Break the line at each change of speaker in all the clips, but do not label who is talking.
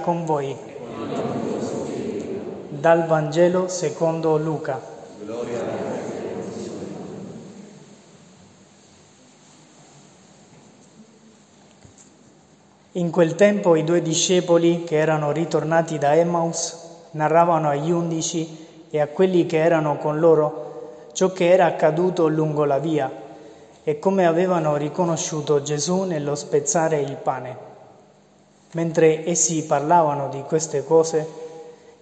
con voi. Dal Vangelo secondo Luca. In quel tempo i due discepoli che erano ritornati da Emmaus narravano agli undici e a quelli che erano con loro ciò che era accaduto lungo la via e come avevano riconosciuto Gesù nello spezzare il pane. Mentre essi parlavano di queste cose,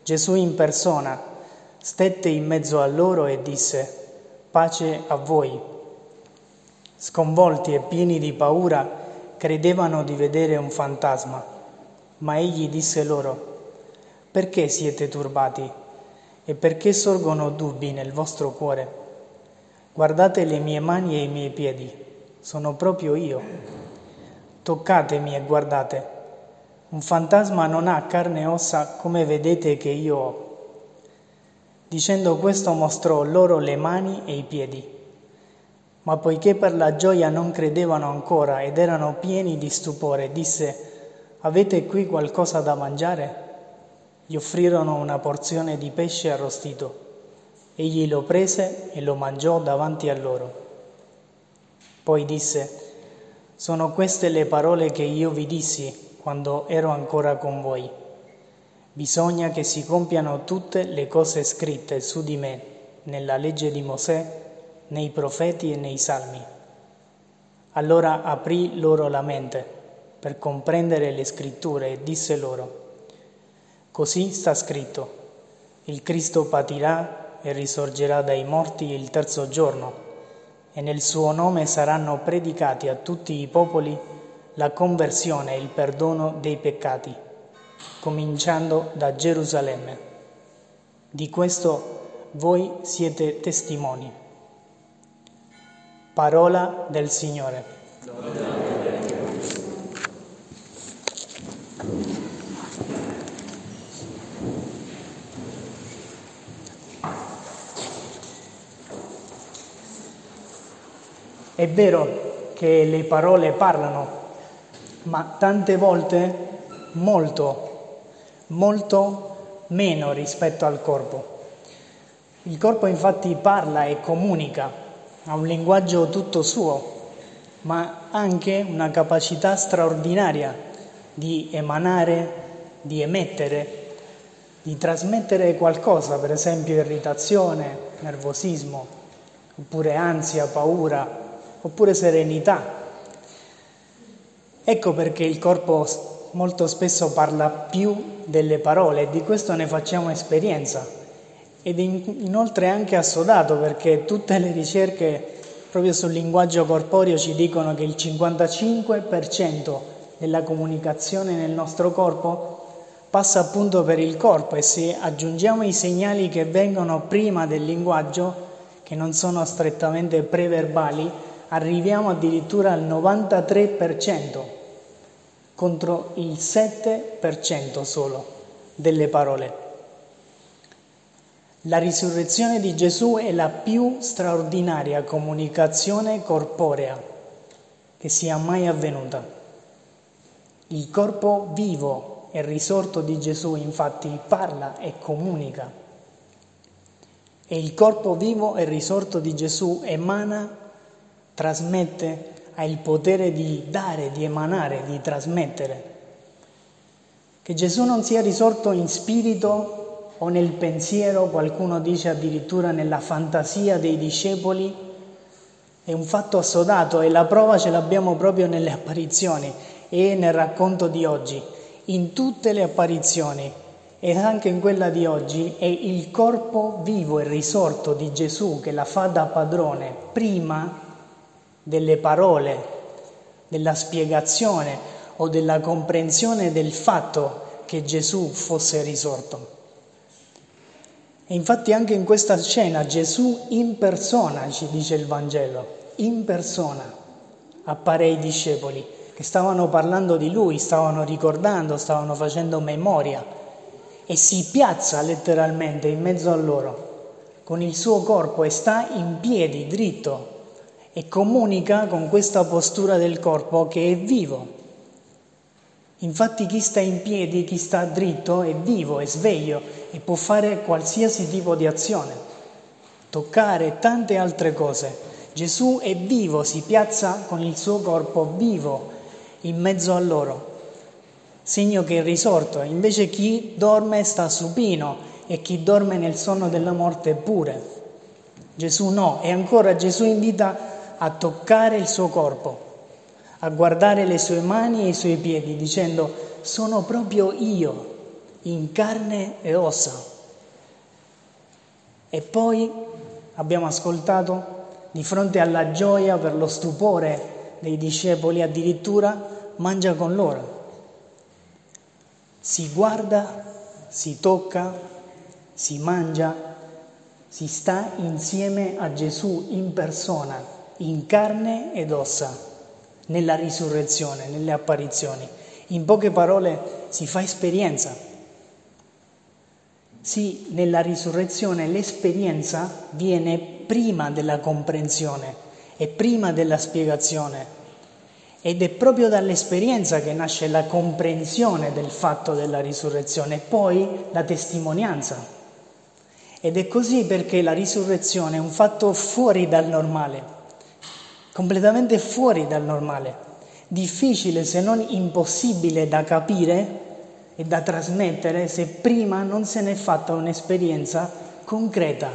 Gesù in persona stette in mezzo a loro e disse, pace a voi. Sconvolti e pieni di paura, credevano di vedere un fantasma, ma egli disse loro, perché siete turbati e perché sorgono dubbi nel vostro cuore? Guardate le mie mani e i miei piedi, sono proprio io. Toccatemi e guardate un fantasma non ha carne e ossa come vedete che io ho. Dicendo questo mostrò loro le mani e i piedi. Ma poiché per la gioia non credevano ancora ed erano pieni di stupore, disse, avete qui qualcosa da mangiare? Gli offrirono una porzione di pesce arrostito. Egli lo prese e lo mangiò davanti a loro. Poi disse, sono queste le parole che io vi dissi quando ero ancora con voi. Bisogna che si compiano tutte le cose scritte su di me nella legge di Mosè, nei profeti e nei salmi. Allora aprì loro la mente per comprendere le scritture e disse loro, così sta scritto, il Cristo patirà e risorgerà dai morti il terzo giorno e nel suo nome saranno predicati a tutti i popoli la conversione e il perdono dei peccati, cominciando da Gerusalemme. Di questo voi siete testimoni. Parola del Signore. È vero che le parole parlano ma tante volte molto, molto meno rispetto al corpo. Il corpo infatti parla e comunica, ha un linguaggio tutto suo, ma anche una capacità straordinaria di emanare, di emettere, di trasmettere qualcosa, per esempio irritazione, nervosismo, oppure ansia, paura, oppure serenità, Ecco perché il corpo molto spesso parla più delle parole di questo ne facciamo esperienza. Ed inoltre anche assodato perché tutte le ricerche proprio sul linguaggio corporeo ci dicono che il 55% della comunicazione nel nostro corpo passa appunto per il corpo e se aggiungiamo i segnali che vengono prima del linguaggio, che non sono strettamente preverbali, arriviamo addirittura al 93% contro il 7% solo delle parole. La risurrezione di Gesù è la più straordinaria comunicazione corporea che sia mai avvenuta. Il corpo vivo e risorto di Gesù infatti parla e comunica. E il corpo vivo e risorto di Gesù emana trasmette, ha il potere di dare, di emanare, di trasmettere. Che Gesù non sia risorto in spirito o nel pensiero, qualcuno dice addirittura nella fantasia dei discepoli, è un fatto assodato e la prova ce l'abbiamo proprio nelle apparizioni e nel racconto di oggi. In tutte le apparizioni e anche in quella di oggi è il corpo vivo e risorto di Gesù che la fa da padrone prima delle parole, della spiegazione o della comprensione del fatto che Gesù fosse risorto. E infatti anche in questa scena Gesù in persona, ci dice il Vangelo, in persona appare ai discepoli che stavano parlando di lui, stavano ricordando, stavano facendo memoria e si piazza letteralmente in mezzo a loro con il suo corpo e sta in piedi dritto e comunica con questa postura del corpo che è vivo. Infatti chi sta in piedi, chi sta dritto è vivo, è sveglio e può fare qualsiasi tipo di azione, toccare tante altre cose. Gesù è vivo, si piazza con il suo corpo vivo in mezzo a loro, segno che è risorto. Invece chi dorme sta supino e chi dorme nel sonno della morte pure. Gesù no, e ancora Gesù invita a toccare il suo corpo, a guardare le sue mani e i suoi piedi, dicendo sono proprio io, in carne e ossa. E poi abbiamo ascoltato di fronte alla gioia per lo stupore dei discepoli, addirittura mangia con loro. Si guarda, si tocca, si mangia, si sta insieme a Gesù in persona, in carne ed ossa, nella risurrezione, nelle apparizioni. In poche parole si fa esperienza. Sì, nella risurrezione l'esperienza viene prima della comprensione e prima della spiegazione. Ed è proprio dall'esperienza che nasce la comprensione del fatto della risurrezione e poi la testimonianza. Ed è così perché la risurrezione è un fatto fuori dal normale, completamente fuori dal normale, difficile se non impossibile da capire e da trasmettere se prima non se n'è fatta un'esperienza concreta,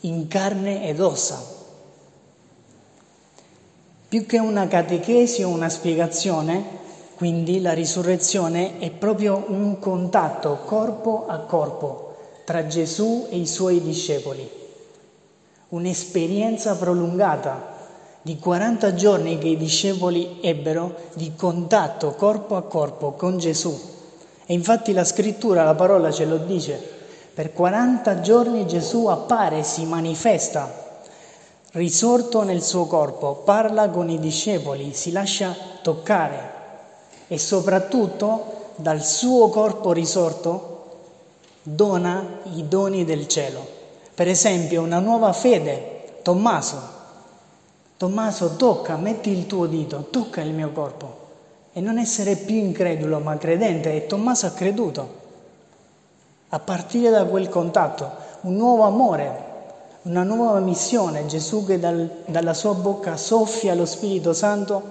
in carne ed ossa. Più che una catechesi o una spiegazione, quindi la risurrezione è proprio un contatto corpo a corpo tra Gesù e i suoi discepoli. Un'esperienza prolungata di 40 giorni che i discepoli ebbero di contatto corpo a corpo con Gesù. E infatti la scrittura, la parola ce lo dice, per 40 giorni Gesù appare, si manifesta, risorto nel suo corpo, parla con i discepoli, si lascia toccare e soprattutto dal suo corpo risorto dona i doni del cielo. Per esempio, una nuova fede, Tommaso. Tommaso, tocca, metti il tuo dito, tocca il mio corpo. E non essere più incredulo, ma credente. E Tommaso ha creduto. A partire da quel contatto, un nuovo amore, una nuova missione. Gesù che dal, dalla sua bocca soffia lo Spirito Santo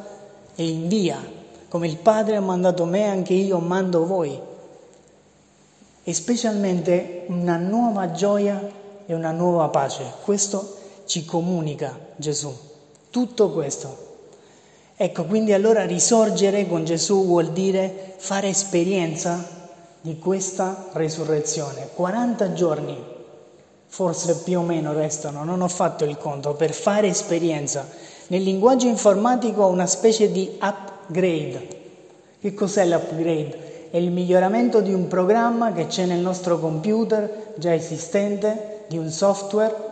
e invia. Come il Padre ha mandato me, anche io mando voi e specialmente una nuova gioia e una nuova pace. Questo ci comunica Gesù, tutto questo. Ecco, quindi allora risorgere con Gesù vuol dire fare esperienza di questa resurrezione. 40 giorni, forse più o meno restano, non ho fatto il conto, per fare esperienza. Nel linguaggio informatico una specie di upgrade. Che cos'è l'upgrade? è il miglioramento di un programma che c'è nel nostro computer già esistente, di un software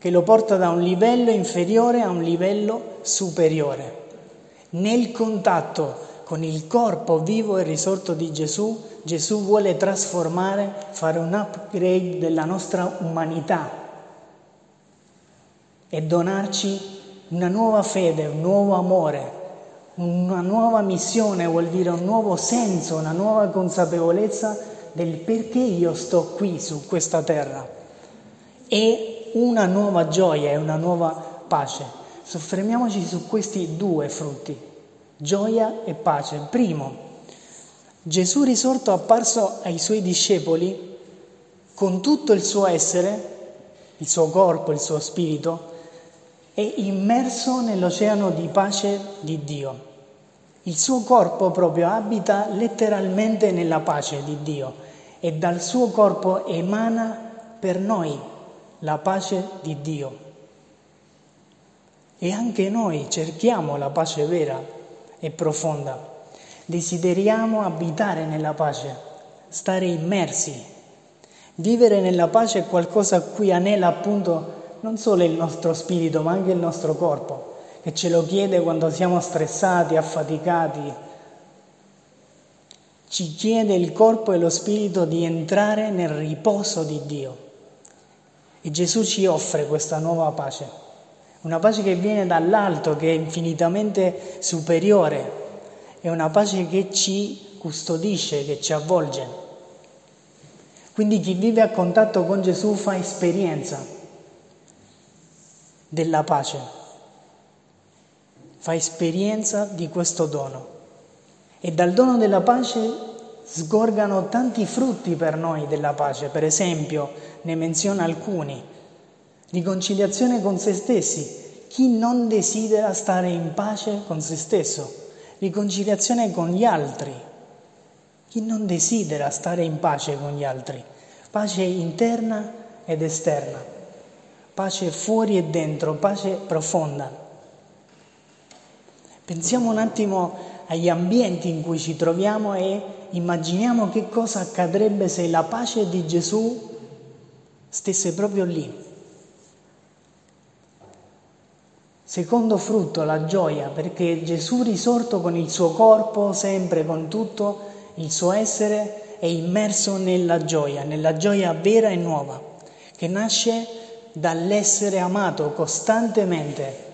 che lo porta da un livello inferiore a un livello superiore. Nel contatto con il corpo vivo e risorto di Gesù, Gesù vuole trasformare, fare un upgrade della nostra umanità e donarci una nuova fede, un nuovo amore, una nuova missione vuol dire un nuovo senso, una nuova consapevolezza del perché io sto qui su questa terra e una nuova gioia e una nuova pace. Soffermiamoci su questi due frutti, gioia e pace. Primo, Gesù risorto apparso ai suoi discepoli con tutto il suo essere, il suo corpo, il suo spirito, è immerso nell'oceano di pace di Dio. Il suo corpo proprio abita letteralmente nella pace di Dio e dal suo corpo emana per noi la pace di Dio. E anche noi cerchiamo la pace vera e profonda. Desideriamo abitare nella pace, stare immersi. Vivere nella pace è qualcosa a cui anela appunto non solo il nostro spirito, ma anche il nostro corpo che ce lo chiede quando siamo stressati, affaticati. Ci chiede il corpo e lo spirito di entrare nel riposo di Dio. E Gesù ci offre questa nuova pace, una pace che viene dall'alto, che è infinitamente superiore è una pace che ci custodisce, che ci avvolge. Quindi chi vive a contatto con Gesù fa esperienza della pace, fa esperienza di questo dono. E dal dono della pace sgorgano tanti frutti per noi della pace, per esempio ne menziono alcuni. Riconciliazione con se stessi. Chi non desidera stare in pace con se stesso? Riconciliazione con gli altri. Chi non desidera stare in pace con gli altri? Pace interna ed esterna. Pace fuori e dentro, pace profonda. Pensiamo un attimo agli ambienti in cui ci troviamo e immaginiamo che cosa accadrebbe se la pace di Gesù stesse proprio lì. Secondo frutto, la gioia, perché Gesù risorto con il suo corpo, sempre con tutto il suo essere, è immerso nella gioia, nella gioia vera e nuova, che nasce dall'essere amato costantemente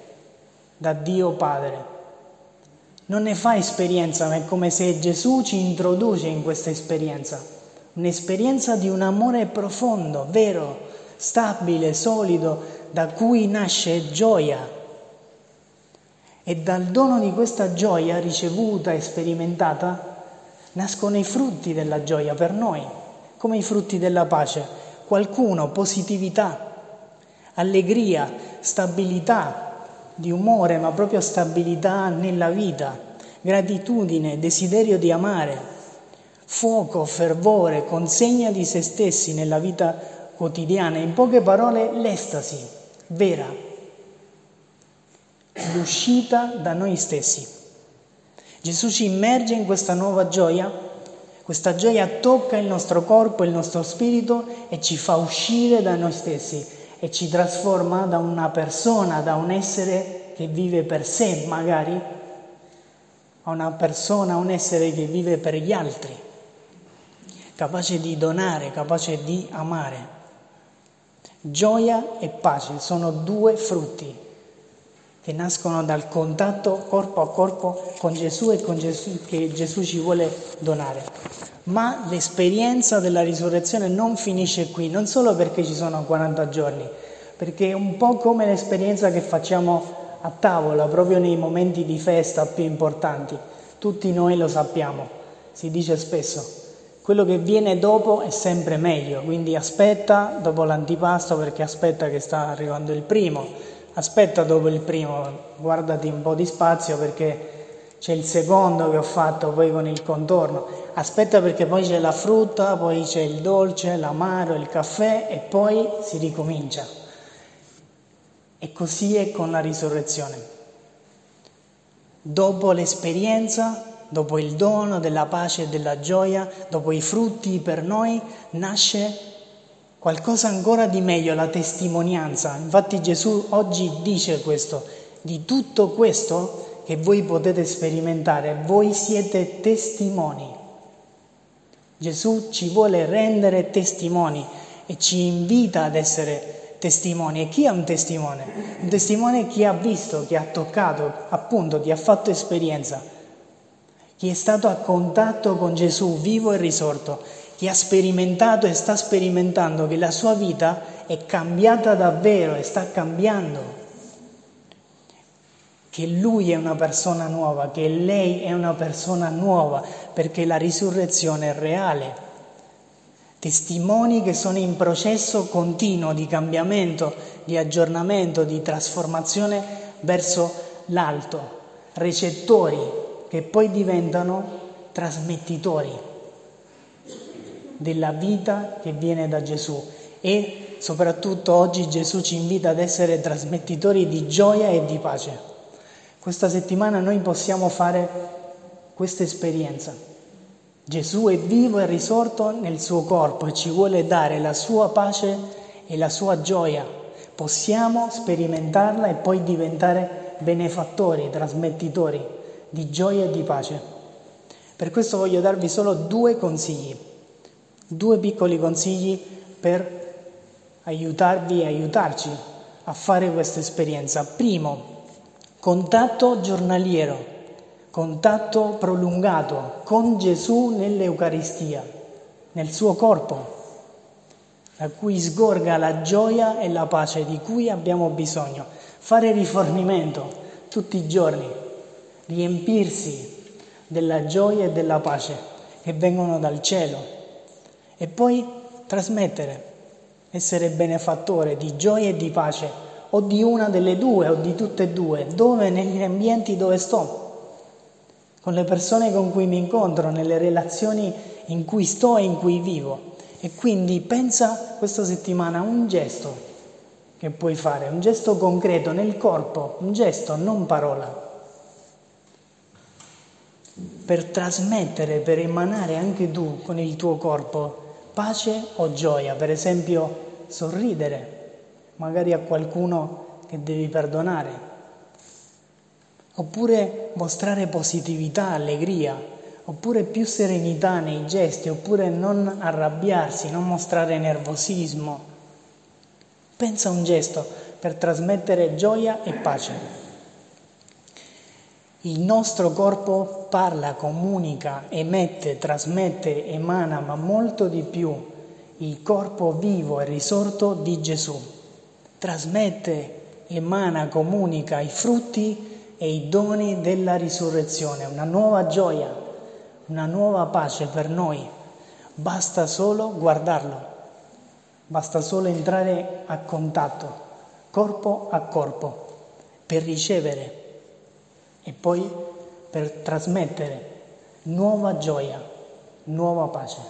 da Dio Padre. Non ne fa esperienza, ma è come se Gesù ci introduce in questa esperienza, un'esperienza di un amore profondo, vero, stabile, solido, da cui nasce gioia e dal dono di questa gioia ricevuta e sperimentata nascono i frutti della gioia per noi, come i frutti della pace. Qualcuno positività, allegria, stabilità di umore, ma proprio stabilità nella vita, gratitudine, desiderio di amare, fuoco, fervore, consegna di se stessi nella vita quotidiana. In poche parole, l'estasi vera l'uscita da noi stessi. Gesù ci immerge in questa nuova gioia, questa gioia tocca il nostro corpo, il nostro spirito e ci fa uscire da noi stessi e ci trasforma da una persona, da un essere che vive per sé magari, a una persona, un essere che vive per gli altri, capace di donare, capace di amare. Gioia e pace sono due frutti che nascono dal contatto corpo a corpo con Gesù e con Gesù che Gesù ci vuole donare. Ma l'esperienza della risurrezione non finisce qui, non solo perché ci sono 40 giorni, perché è un po' come l'esperienza che facciamo a tavola, proprio nei momenti di festa più importanti. Tutti noi lo sappiamo, si dice spesso. Quello che viene dopo è sempre meglio, quindi aspetta dopo l'antipasto perché aspetta che sta arrivando il primo aspetta dopo il primo, guardati un po' di spazio perché c'è il secondo che ho fatto poi con il contorno, aspetta perché poi c'è la frutta, poi c'è il dolce, l'amaro, il caffè e poi si ricomincia. E così è con la risurrezione. Dopo l'esperienza, dopo il dono della pace e della gioia, dopo i frutti per noi, nasce qualcosa ancora di meglio, la testimonianza. Infatti Gesù oggi dice questo, di tutto questo che voi potete sperimentare, voi siete testimoni. Gesù ci vuole rendere testimoni e ci invita ad essere testimoni. E chi è un testimone? Un testimone è chi ha visto, chi ha toccato, appunto, chi ha fatto esperienza, chi è stato a contatto con Gesù vivo e risorto chi ha sperimentato e sta sperimentando che la sua vita è cambiata davvero e sta cambiando, che lui è una persona nuova, che lei è una persona nuova, perché la risurrezione è reale. Testimoni che sono in processo continuo di cambiamento, di aggiornamento, di trasformazione verso l'alto, recettori che poi diventano trasmettitori della vita che viene da Gesù e soprattutto oggi Gesù ci invita ad essere trasmettitori di gioia e di pace. Questa settimana noi possiamo fare questa esperienza. Gesù è vivo e risorto nel suo corpo e ci vuole dare la sua pace e la sua gioia. Possiamo sperimentarla e poi diventare benefattori, trasmettitori di gioia e di pace. Per questo voglio darvi solo due consigli. Due piccoli consigli per aiutarvi e aiutarci a fare questa esperienza. Primo, contatto giornaliero contatto prolungato con Gesù nell'Eucaristia, nel suo corpo, da cui sgorga la gioia e la pace di cui abbiamo bisogno. Fare rifornimento tutti i giorni, riempirsi della gioia e della pace che vengono dal cielo e poi trasmettere, essere benefattore di gioia e di pace o di una delle due o di tutte e due, dove negli ambienti dove sto, con le persone con cui mi incontro, nelle relazioni in cui sto e in cui vivo. E quindi pensa questa settimana a un gesto che puoi fare, un gesto concreto nel corpo, un gesto, non parola per trasmettere, per emanare anche tu con il tuo corpo pace o gioia, per esempio sorridere, magari a qualcuno che devi perdonare, oppure mostrare positività, allegria, oppure più serenità nei gesti, oppure non arrabbiarsi, non mostrare nervosismo. Pensa a un gesto per trasmettere gioia e pace. Il nostro corpo parla, comunica, emette, trasmette, emana, ma molto di più il corpo vivo e risorto di Gesù. Trasmette, emana, comunica i frutti e i doni della risurrezione, una nuova gioia, una nuova pace per noi. Basta solo guardarlo, basta solo entrare a contatto, corpo a corpo, per ricevere e poi per trasmettere nuova gioia, nuova pace.